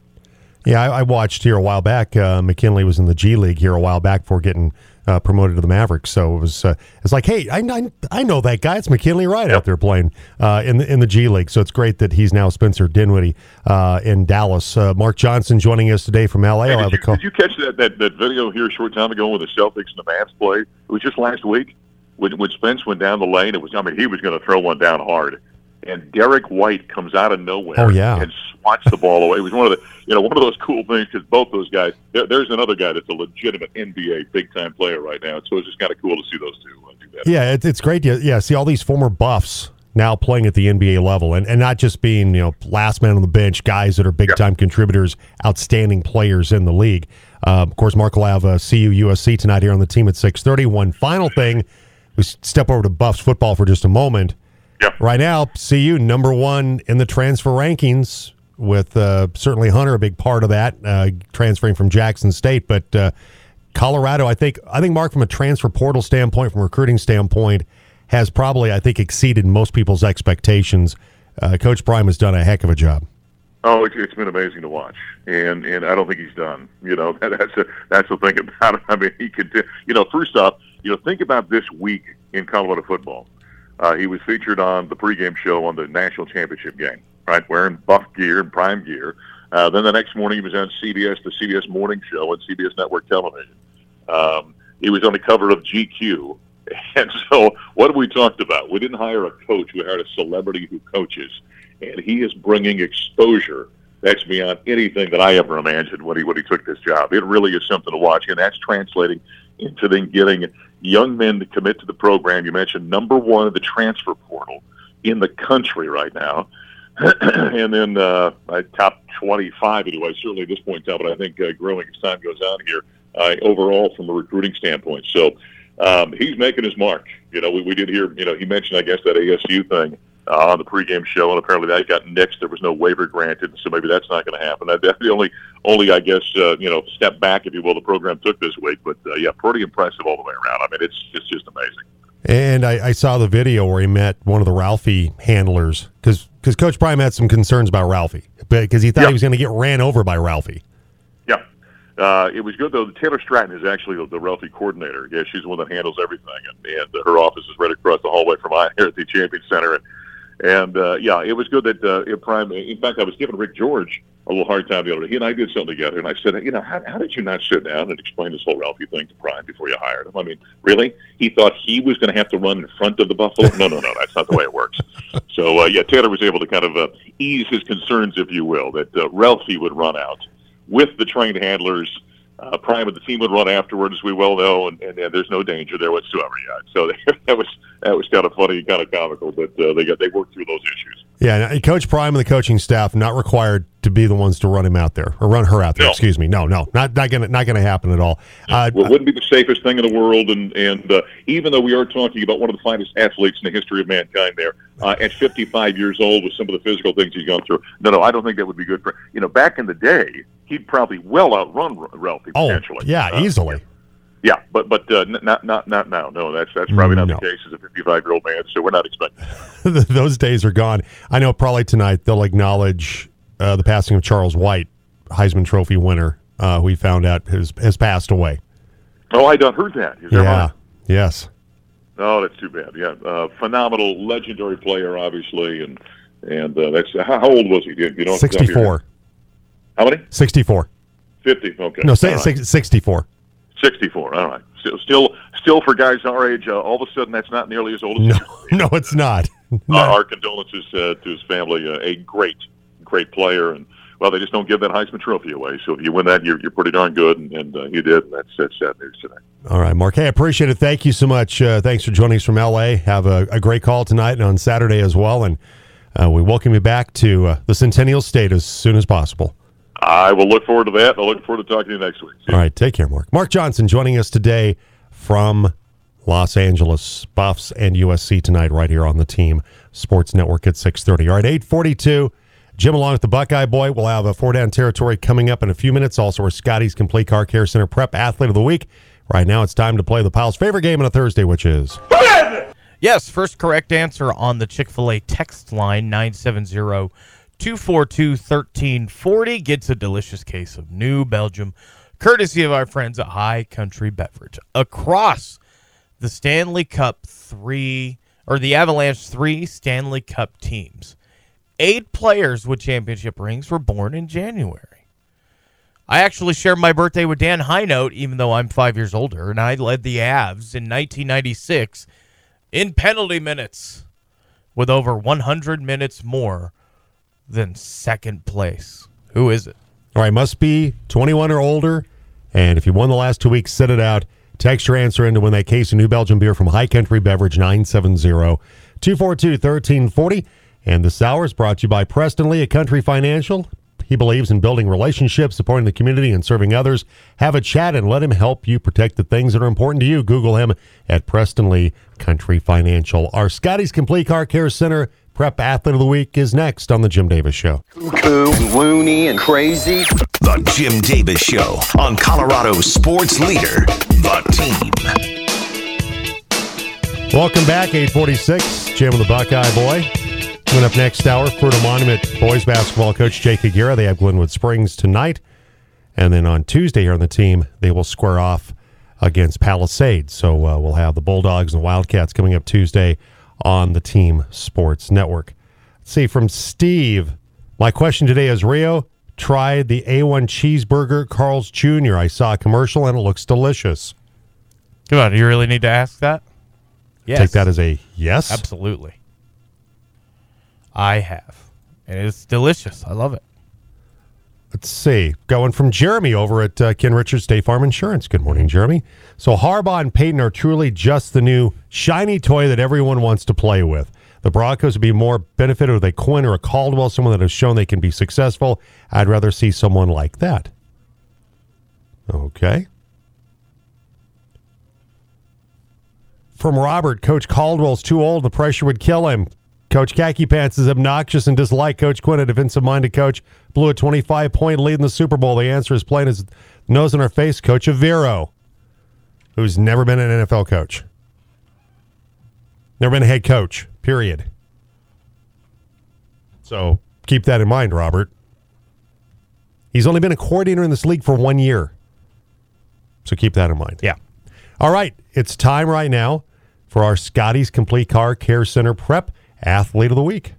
Yeah, I, I watched here a while back. Uh, McKinley was in the G League here a while back before getting uh, promoted to the Mavericks. So it was uh, it's like, hey, I, I, I know that guy. It's McKinley Wright out there playing uh, in the in the G League. So it's great that he's now Spencer Dinwiddie uh, in Dallas. Uh, Mark Johnson joining us today from LA. Hey, did, the you, call. did you catch that, that that video here a short time ago when the Celtics and the Mavs played? It was just last week when when Spence went down the lane. It was I mean he was going to throw one down hard, and Derrick White comes out of nowhere. Oh, yeah. and swats the ball away. It was one of the you know one of those cool things because both those guys. There, there's another guy that's a legitimate NBA big time player right now. So it's just kind of cool to see those two uh, do that. Yeah, it, it's great. Yeah, yeah, see all these former Buffs now playing at the NBA level and, and not just being, you know, last man on the bench, guys that are big time contributors, outstanding players in the league. Uh, of course, Mark will have uh, CU USC tonight here on the team at 6.30. One final thing, we step over to Buffs football for just a moment. Yeah. Right now, CU number one in the transfer rankings with uh, certainly Hunter a big part of that, uh, transferring from Jackson State. But uh, Colorado, I think, I think Mark, from a transfer portal standpoint, from a recruiting standpoint, has probably, I think, exceeded most people's expectations. Uh, Coach Prime has done a heck of a job. Oh, it's, it's been amazing to watch, and and I don't think he's done. You know, that, that's a, that's the thing about it. I mean, he could. You know, first off, you know, think about this week in Colorado football. Uh, he was featured on the pregame show on the national championship game, right, wearing buff gear and prime gear. Uh, then the next morning, he was on CBS, the CBS Morning Show, on CBS Network Television. Um, he was on the cover of GQ. And so, what we talked about? We didn't hire a coach; we hired a celebrity who coaches, and he is bringing exposure that's beyond anything that I ever imagined when he when he took this job. It really is something to watch, and that's translating into then getting young men to commit to the program. You mentioned number one of the transfer portal in the country right now. and then uh, top 25 anyway, certainly at this point in time, but I think uh, growing as time goes on here uh, overall from a recruiting standpoint. So um, he's making his mark. You know, we, we did hear, you know, he mentioned, I guess, that ASU thing uh, on the pregame show, and apparently that got nixed. There was no waiver granted, so maybe that's not going to happen. That's the only, only I guess, uh, you know, step back, if you will, the program took this week. But uh, yeah, pretty impressive all the way around. I mean, it's it's just amazing. And I, I saw the video where he met one of the Ralphie handlers because because Coach Prime had some concerns about Ralphie because he thought he was going to get ran over by Ralphie. Yeah. Uh, it was good though. Taylor Stratton is actually the, the Ralphie coordinator. Yeah, she's the one that handles everything, and, and her office is right across the hallway from mine here at the Champion Center. And, and uh, yeah, it was good that uh, prime. In fact, I was giving Rick George a little hard time the other day. He and I did something together, and I said, you know, how, how did you not sit down and explain this whole Ralphie thing to Prime before you hired him? I mean, really? He thought he was going to have to run in front of the Buffalo? No, no, no, that's not the way it works. So uh, yeah, Taylor was able to kind of uh, ease his concerns, if you will, that uh, Ralphie would run out with the trained handlers. Uh, Prime and the team would run afterward, as we well know, and, and, and there's no danger there whatsoever yet. So that was that was kind of funny, kind of comical, but uh, they got they worked through those issues. Yeah, Coach Prime and the coaching staff not required to be the ones to run him out there or run her out there. No. Excuse me. No, no, not not gonna not gonna happen at all. Uh, Well, it wouldn't be the safest thing in the world, and and uh, even though we are talking about one of the finest athletes in the history of mankind, there uh, at 55 years old with some of the physical things he's gone through, no, no, I don't think that would be good for you know. Back in the day, he'd probably well outrun Ralphie oh, potentially. yeah, Uh, easily. Yeah, but but uh, not not not now. No, that's that's probably not No. the case as a 55 year old man. So we're not expecting. Those days are gone. I know probably tonight they'll acknowledge uh, the passing of Charles White, Heisman Trophy winner, uh, who we found out has has passed away. Oh, I don't heard that. Is Yeah. right? Yes. Oh, that's too bad. Yeah, uh, phenomenal, legendary player, obviously, and and uh, that's how, old was he? You know, Sixty-four. How many? Sixty-four. 50. Okay. No, say, right. six- sixty-four. 64. All right. Still, still, still for guys our age, uh, all of a sudden that's not nearly as old as No, no, it's not. Uh, our condolences uh, to his family. Uh, a great, great player, and well, they just don't give that Heisman Trophy away. So if you win that, you're, you're pretty darn good, and, and uh, you did. And that's that's sad news today. All right, Mark. Hey, I appreciate it. Thank you so much. Uh, thanks for joining us from LA. Have a, a great call tonight and on Saturday as well. And uh, we welcome you back to uh, the Centennial State as soon as possible. I will look forward to that. I look forward to talking to you next week. See. All right, take care, Mark. Mark Johnson joining us today from Los Angeles, Buffs and USC tonight, right here on the Team Sports Network at six thirty. All right, eight forty-two. Jim, along with the Buckeye Boy, we'll have a four down territory coming up in a few minutes. Also, our Scotty's Complete Car Care Center Prep Athlete of the Week. Right now, it's time to play the Pile's favorite game on a Thursday, which is Yes, first correct answer on the Chick fil A text line 970 242 1340 gets a delicious case of New Belgium, courtesy of our friends at High Country Beverage. Across the Stanley Cup three, or the Avalanche three Stanley Cup teams, eight players with championship rings were born in January. I actually shared my birthday with Dan Hinote, even though I'm five years older, and I led the Avs in 1996 in penalty minutes with over 100 minutes more than second place. Who is it? All right, must be 21 or older. And if you won the last two weeks, sit it out. Text your answer in to win that case of New Belgium beer from High Country Beverage 970 242 1340. And this hour is brought to you by Preston Lee at Country Financial. He believes in building relationships, supporting the community, and serving others. Have a chat and let him help you protect the things that are important to you. Google him at Preston Lee Country Financial. Our Scotty's Complete Car Care Center Prep Athlete of the Week is next on The Jim Davis Show. Cuckoo, loony, and crazy. The Jim Davis Show on Colorado's sports leader, The Team. Welcome back, 846. Jim and the Buckeye Boy. Coming up next hour, Fruita Monument boys basketball coach Jake Aguirre. They have Glenwood Springs tonight. And then on Tuesday here on the team, they will square off against Palisade. So uh, we'll have the Bulldogs and Wildcats coming up Tuesday on the Team Sports Network. Let's see, from Steve, my question today is Rio tried the A1 cheeseburger Carl's Jr. I saw a commercial and it looks delicious. Come on, do you really need to ask that? Yes. Take that as a yes. Absolutely. I have. And it's delicious. I love it. Let's see. Going from Jeremy over at uh, Ken Richards State Farm Insurance. Good morning, Jeremy. So Harbaugh and Peyton are truly just the new shiny toy that everyone wants to play with. The Broncos would be more benefited with a Quinn or a Caldwell, someone that has shown they can be successful. I'd rather see someone like that. Okay. From Robert, Coach Caldwell's too old. The pressure would kill him. Coach Khaki Pants is obnoxious and dislike Coach Quinn, a defensive minded coach. Blew a 25 point lead in the Super Bowl. The answer is plain as nose in our face. Coach Evero, who's never been an NFL coach, never been a head coach, period. So keep that in mind, Robert. He's only been a coordinator in this league for one year. So keep that in mind. Yeah. All right. It's time right now for our Scotty's Complete Car Care Center Prep Athlete of the Week.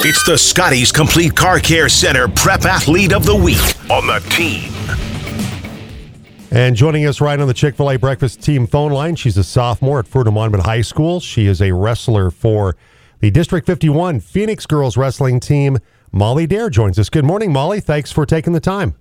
It's the Scotty's Complete Car Care Center Prep Athlete of the Week on the team. And joining us right on the Chick fil A breakfast team phone line, she's a sophomore at Fruita Monument High School. She is a wrestler for the District 51 Phoenix Girls Wrestling Team. Molly Dare joins us. Good morning, Molly. Thanks for taking the time.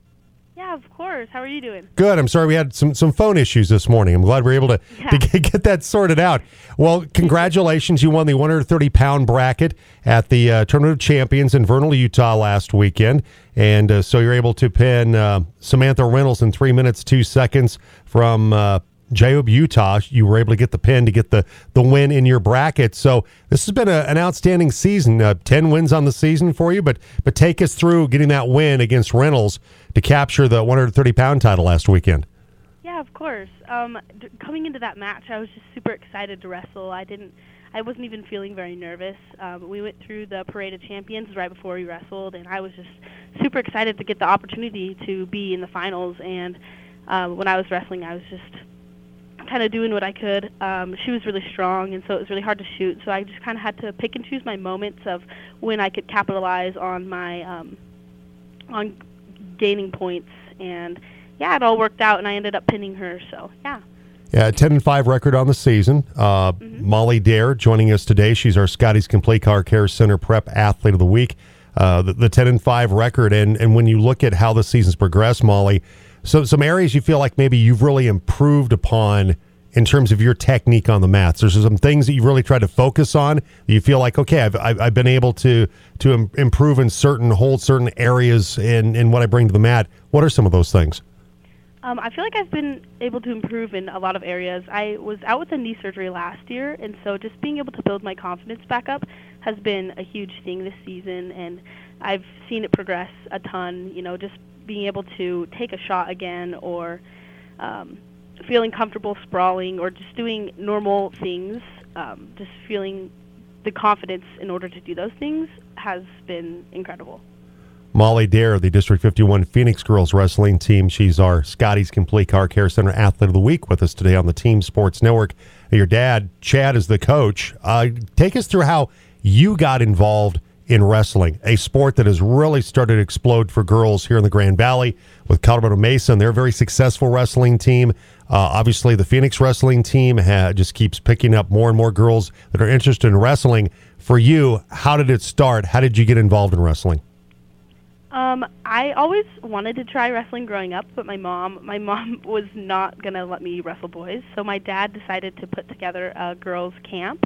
Yeah, of course. How are you doing? Good. I'm sorry we had some, some phone issues this morning. I'm glad we are able to, Yeah. to get, get that sorted out. Well, congratulations. You won the 130 pound bracket at the uh, Tournament of Champions in Vernal, Utah last weekend. And uh, so you're able to pin uh, Samantha Reynolds in three minutes, two seconds from Jaob, Utah. You were able to get the pin to get the, the win in your bracket. So this has been a, an outstanding season. Uh, 10 wins on the season for you, but, but take us through getting that win against Reynolds to capture the 130 pound title last weekend. Yeah, of course. Um, d- coming into that match, I was just super excited to wrestle. I didn't, I wasn't even feeling very nervous. Um, we went through the Parade of Champions right before we wrestled, and I was just super excited to get the opportunity to be in the finals. And uh, when I was wrestling, I was just kind of doing what I could. Um, she was really strong, and so it was really hard to shoot. So I just kind of had to pick and choose my moments of when I could capitalize on my um, on gaining points. And yeah, it all worked out, and I ended up pinning her. So yeah. Yeah, 10 and 5 record on the season. Uh, Molly Dare joining us today. She's our Scotty's Complete Car Care Center Prep Athlete of the Week. Uh, the, the 10 and 5 record. And, and when you look at how the season's progressed, Molly, so some areas you feel like maybe you've really improved upon in terms of your technique on the mats. There's some things that you've really tried to focus on. That you feel like, okay, I've, I've, been able to to im- improve in certain, hold certain areas in, in what I bring to the mat. What are some of those things? Um, I feel like I've been able to improve in a lot of areas. I was out with a knee surgery last year, and so just being able to build my confidence back up has been a huge thing this season, and I've seen it progress a ton. You know, just being able to take a shot again, or um, feeling comfortable sprawling, or just doing normal things. Um, just feeling the confidence in order to do those things has been incredible. Molly Dare the District 51 Phoenix Girls Wrestling Team. She's our Scotty's Complete Car Care Center Athlete of the Week with us today on the Team Sports Network. Your dad, Chad, is the coach. Uh, take us through how you got involved in wrestling, a sport that has really started to explode for girls here in the Grand Valley with Colorado Mesa. And they're a very successful wrestling team. Uh, obviously, the Phoenix wrestling team ha- just keeps picking up more and more girls that are interested in wrestling. For you, how did it start? How did you get involved in wrestling? Um, I always wanted to try wrestling growing up, but my mom, my mom was not gonna let me wrestle boys. So my dad decided to put together a girls' camp.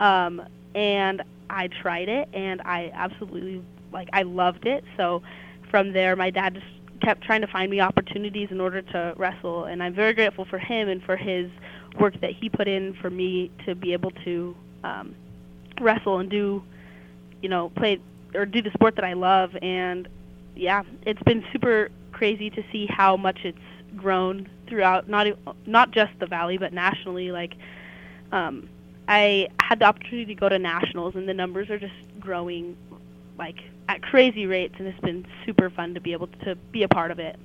Um, and I tried it, and I absolutely like I loved it. So from there, my dad just kept trying to find me opportunities in order to wrestle, and I'm very grateful for him and for his work that he put in for me to be able to um, wrestle and do, you know, play or do the sport that I love. And yeah, it's been super crazy to see how much it's grown throughout not not just the valley but nationally. Like, um, I had the opportunity to go to nationals, and the numbers are just growing like at crazy rates, and it's been super fun to be able to be a part of it.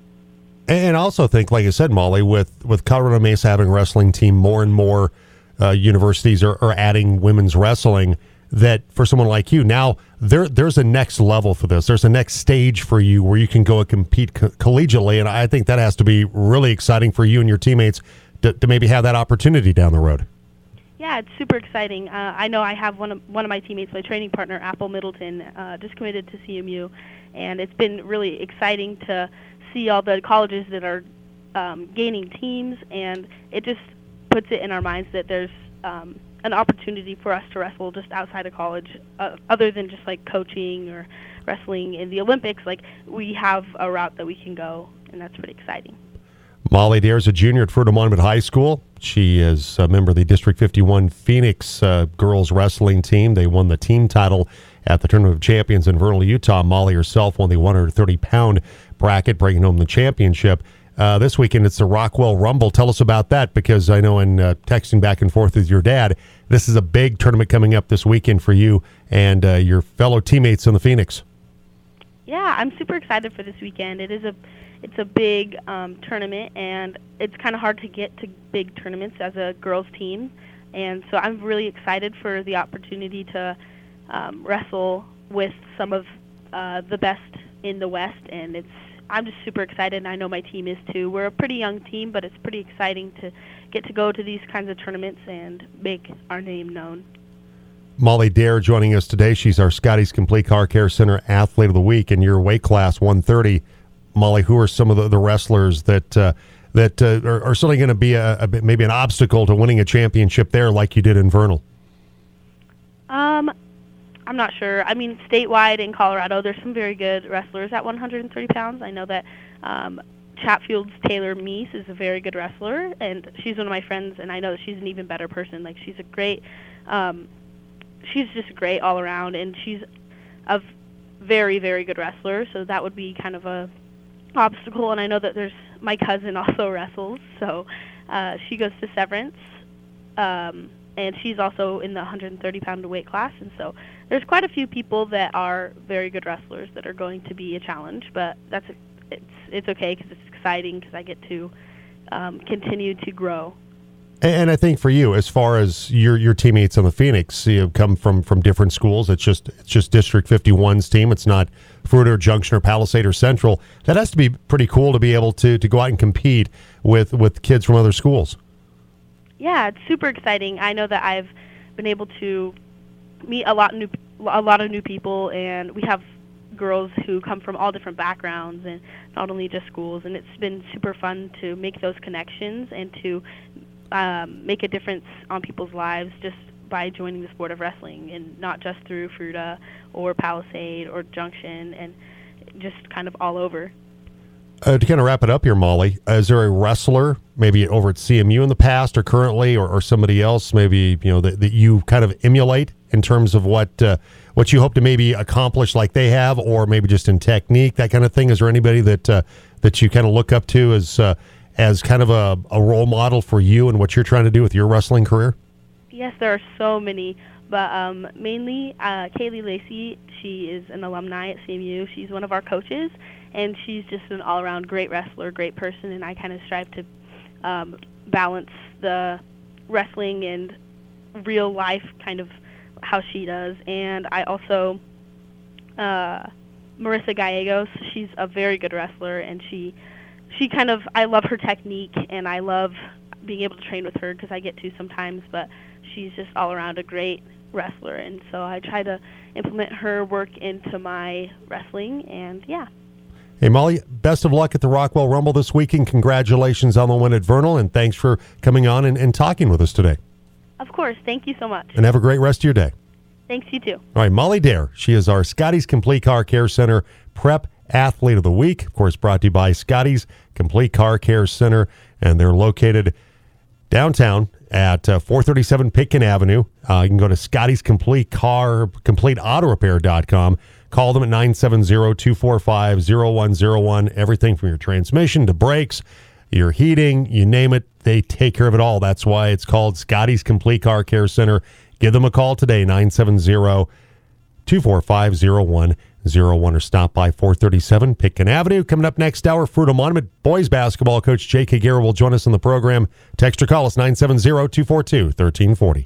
And also think, like I said, Molly, with with Colorado Mesa having a wrestling team, more and more uh, universities are, are adding women's wrestling. That for someone like you, now there there's a next level for this. There's a next stage for you where you can go and compete co- collegiately, and I think that has to be really exciting for you and your teammates to, to maybe have that opportunity down the road. Yeah, it's super exciting. Uh, I know I have one of one of my teammates, my training partner, Apple Middleton, uh, just committed to CMU, and it's been really exciting to see all the colleges that are um, gaining teams, and it just puts it in our minds that there's um, an opportunity for us to wrestle just outside of college, uh, other than just like coaching or wrestling in the Olympics. Like we have a route that we can go, and that's pretty exciting. Molly Dare is a junior at Fruita Monument High School. She is a member of the District 51 Phoenix uh, girls wrestling team. They won the team title at the Tournament of Champions in Vernal, Utah. Molly herself won the 130 pound bracket, bringing home the championship. Uh, this weekend, it's the Rockwell Rumble. Tell us about that because I know in uh, texting back and forth with your dad, this is a big tournament coming up this weekend for you and uh, your fellow teammates in the Phoenix. Yeah, I'm super excited for this weekend. It is a it's a big um, tournament, and it's kind of hard to get to big tournaments as a girls team. And so I'm really excited for the opportunity to um, wrestle with some of uh, the best in the West, and it's I'm just super excited, and I know my team is too. We're a pretty young team, but it's pretty exciting to get to go to these kinds of tournaments and make our name known. Molly Dare joining us today. She's our Scotty's Complete Car Care Center Athlete of the Week in your weight class 130. Molly, who are some of the, the wrestlers that uh, that uh, are, are certainly going to be a, a maybe an obstacle to winning a championship there, like you did in Vernal? Um, I'm not sure. I mean, statewide in Colorado, there's some very good wrestlers at 130 pounds. I know that um, Chatfield's Taylor Meese is a very good wrestler, and she's one of my friends, and I know that she's an even better person. Like, she's a great, um, she's just great all around, and she's a very, very good wrestler. So that would be kind of a obstacle. And I know that there's my cousin also wrestles, so uh, she goes to Severance um, and she's also in the 130 pound weight class. And so there's quite a few people that are very good wrestlers that are going to be a challenge, but that's it's it's okay because it's exciting because I get to um, continue to grow. And, I think for you, as far as your your teammates on the Phoenix, you come from from different schools. It's just it's just District 51's team. It's not Fruita or Junction or Palisade or Central. That has to be pretty cool to be able to to go out and compete with with kids from other schools. Yeah, it's super exciting. I know that I've been able to meet a lot new a lot of new people, and we have girls who come from all different backgrounds and not only just schools. And it's been super fun to make those connections and to um, make a difference on people's lives just by joining the sport of wrestling, and not just through Fruita or Palisade or Junction, and just kind of all over. Uh, to kind of wrap it up here, Molly, uh, is there a wrestler, maybe over at CMU in the past or currently, or, or somebody else, maybe you know that, that you kind of emulate in terms of what uh, what you hope to maybe accomplish like they have, or maybe just in technique, that kind of thing? Is there anybody that uh, that you kind of look up to as uh, as kind of a, a role model for you and what you're trying to do with your wrestling career? Yes, there are so many, but um, mainly uh, Kaylee Lacey. She is an alumni at CMU. She's one of our coaches, and she's just an all-around great wrestler, great person. And I kind of strive to um, balance the wrestling and real life kind of how she does. And I also uh, Marissa Gallegos. She's a very good wrestler, and she she kind of I love her technique, and I love being able to train with her because I get to sometimes. But she's just all around a great wrestler, and so I try to implement her work into my wrestling. And yeah, Hey, Molly, best of luck at the Rockwell Rumble this weekend. Congratulations on the win at Vernal, and thanks for coming on and, and talking with us today. of course. Thank you so much. And have a great rest of your day. Thanks, you too. All right, Molly Dare. She is our Scotty's Complete Car Care Center Prep Athlete of the Week. Of course, brought to you by Scotty's Complete Car Care Center, and they're located downtown at uh, 437 Pitkin Avenue. Uh, you can go to Scotty's Complete Car, Complete Auto Repair.com. Call them at 970-245-0101. Everything from your transmission to brakes, your heating, you name it, they take care of it all. That's why it's called Scotty's Complete Car Care Center. Give them a call today, 970 245 0101 or stop by 437 Pitkin Avenue. Coming up next hour, Fruita Monument boys basketball coach Jake Higuera will join us on the program. Text or call us 970 242 1340.